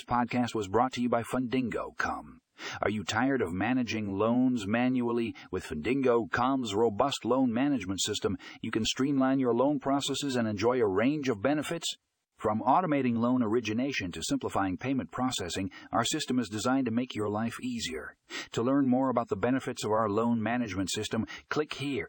This podcast was brought to you by Fundingo.com. Are you tired of managing loans manually? With Fundingo.com's robust loan management system, you can streamline your loan processes and enjoy a range of benefits. From automating loan origination to simplifying payment processing, our system is designed to make your life easier. To learn more about the benefits of our loan management system, click here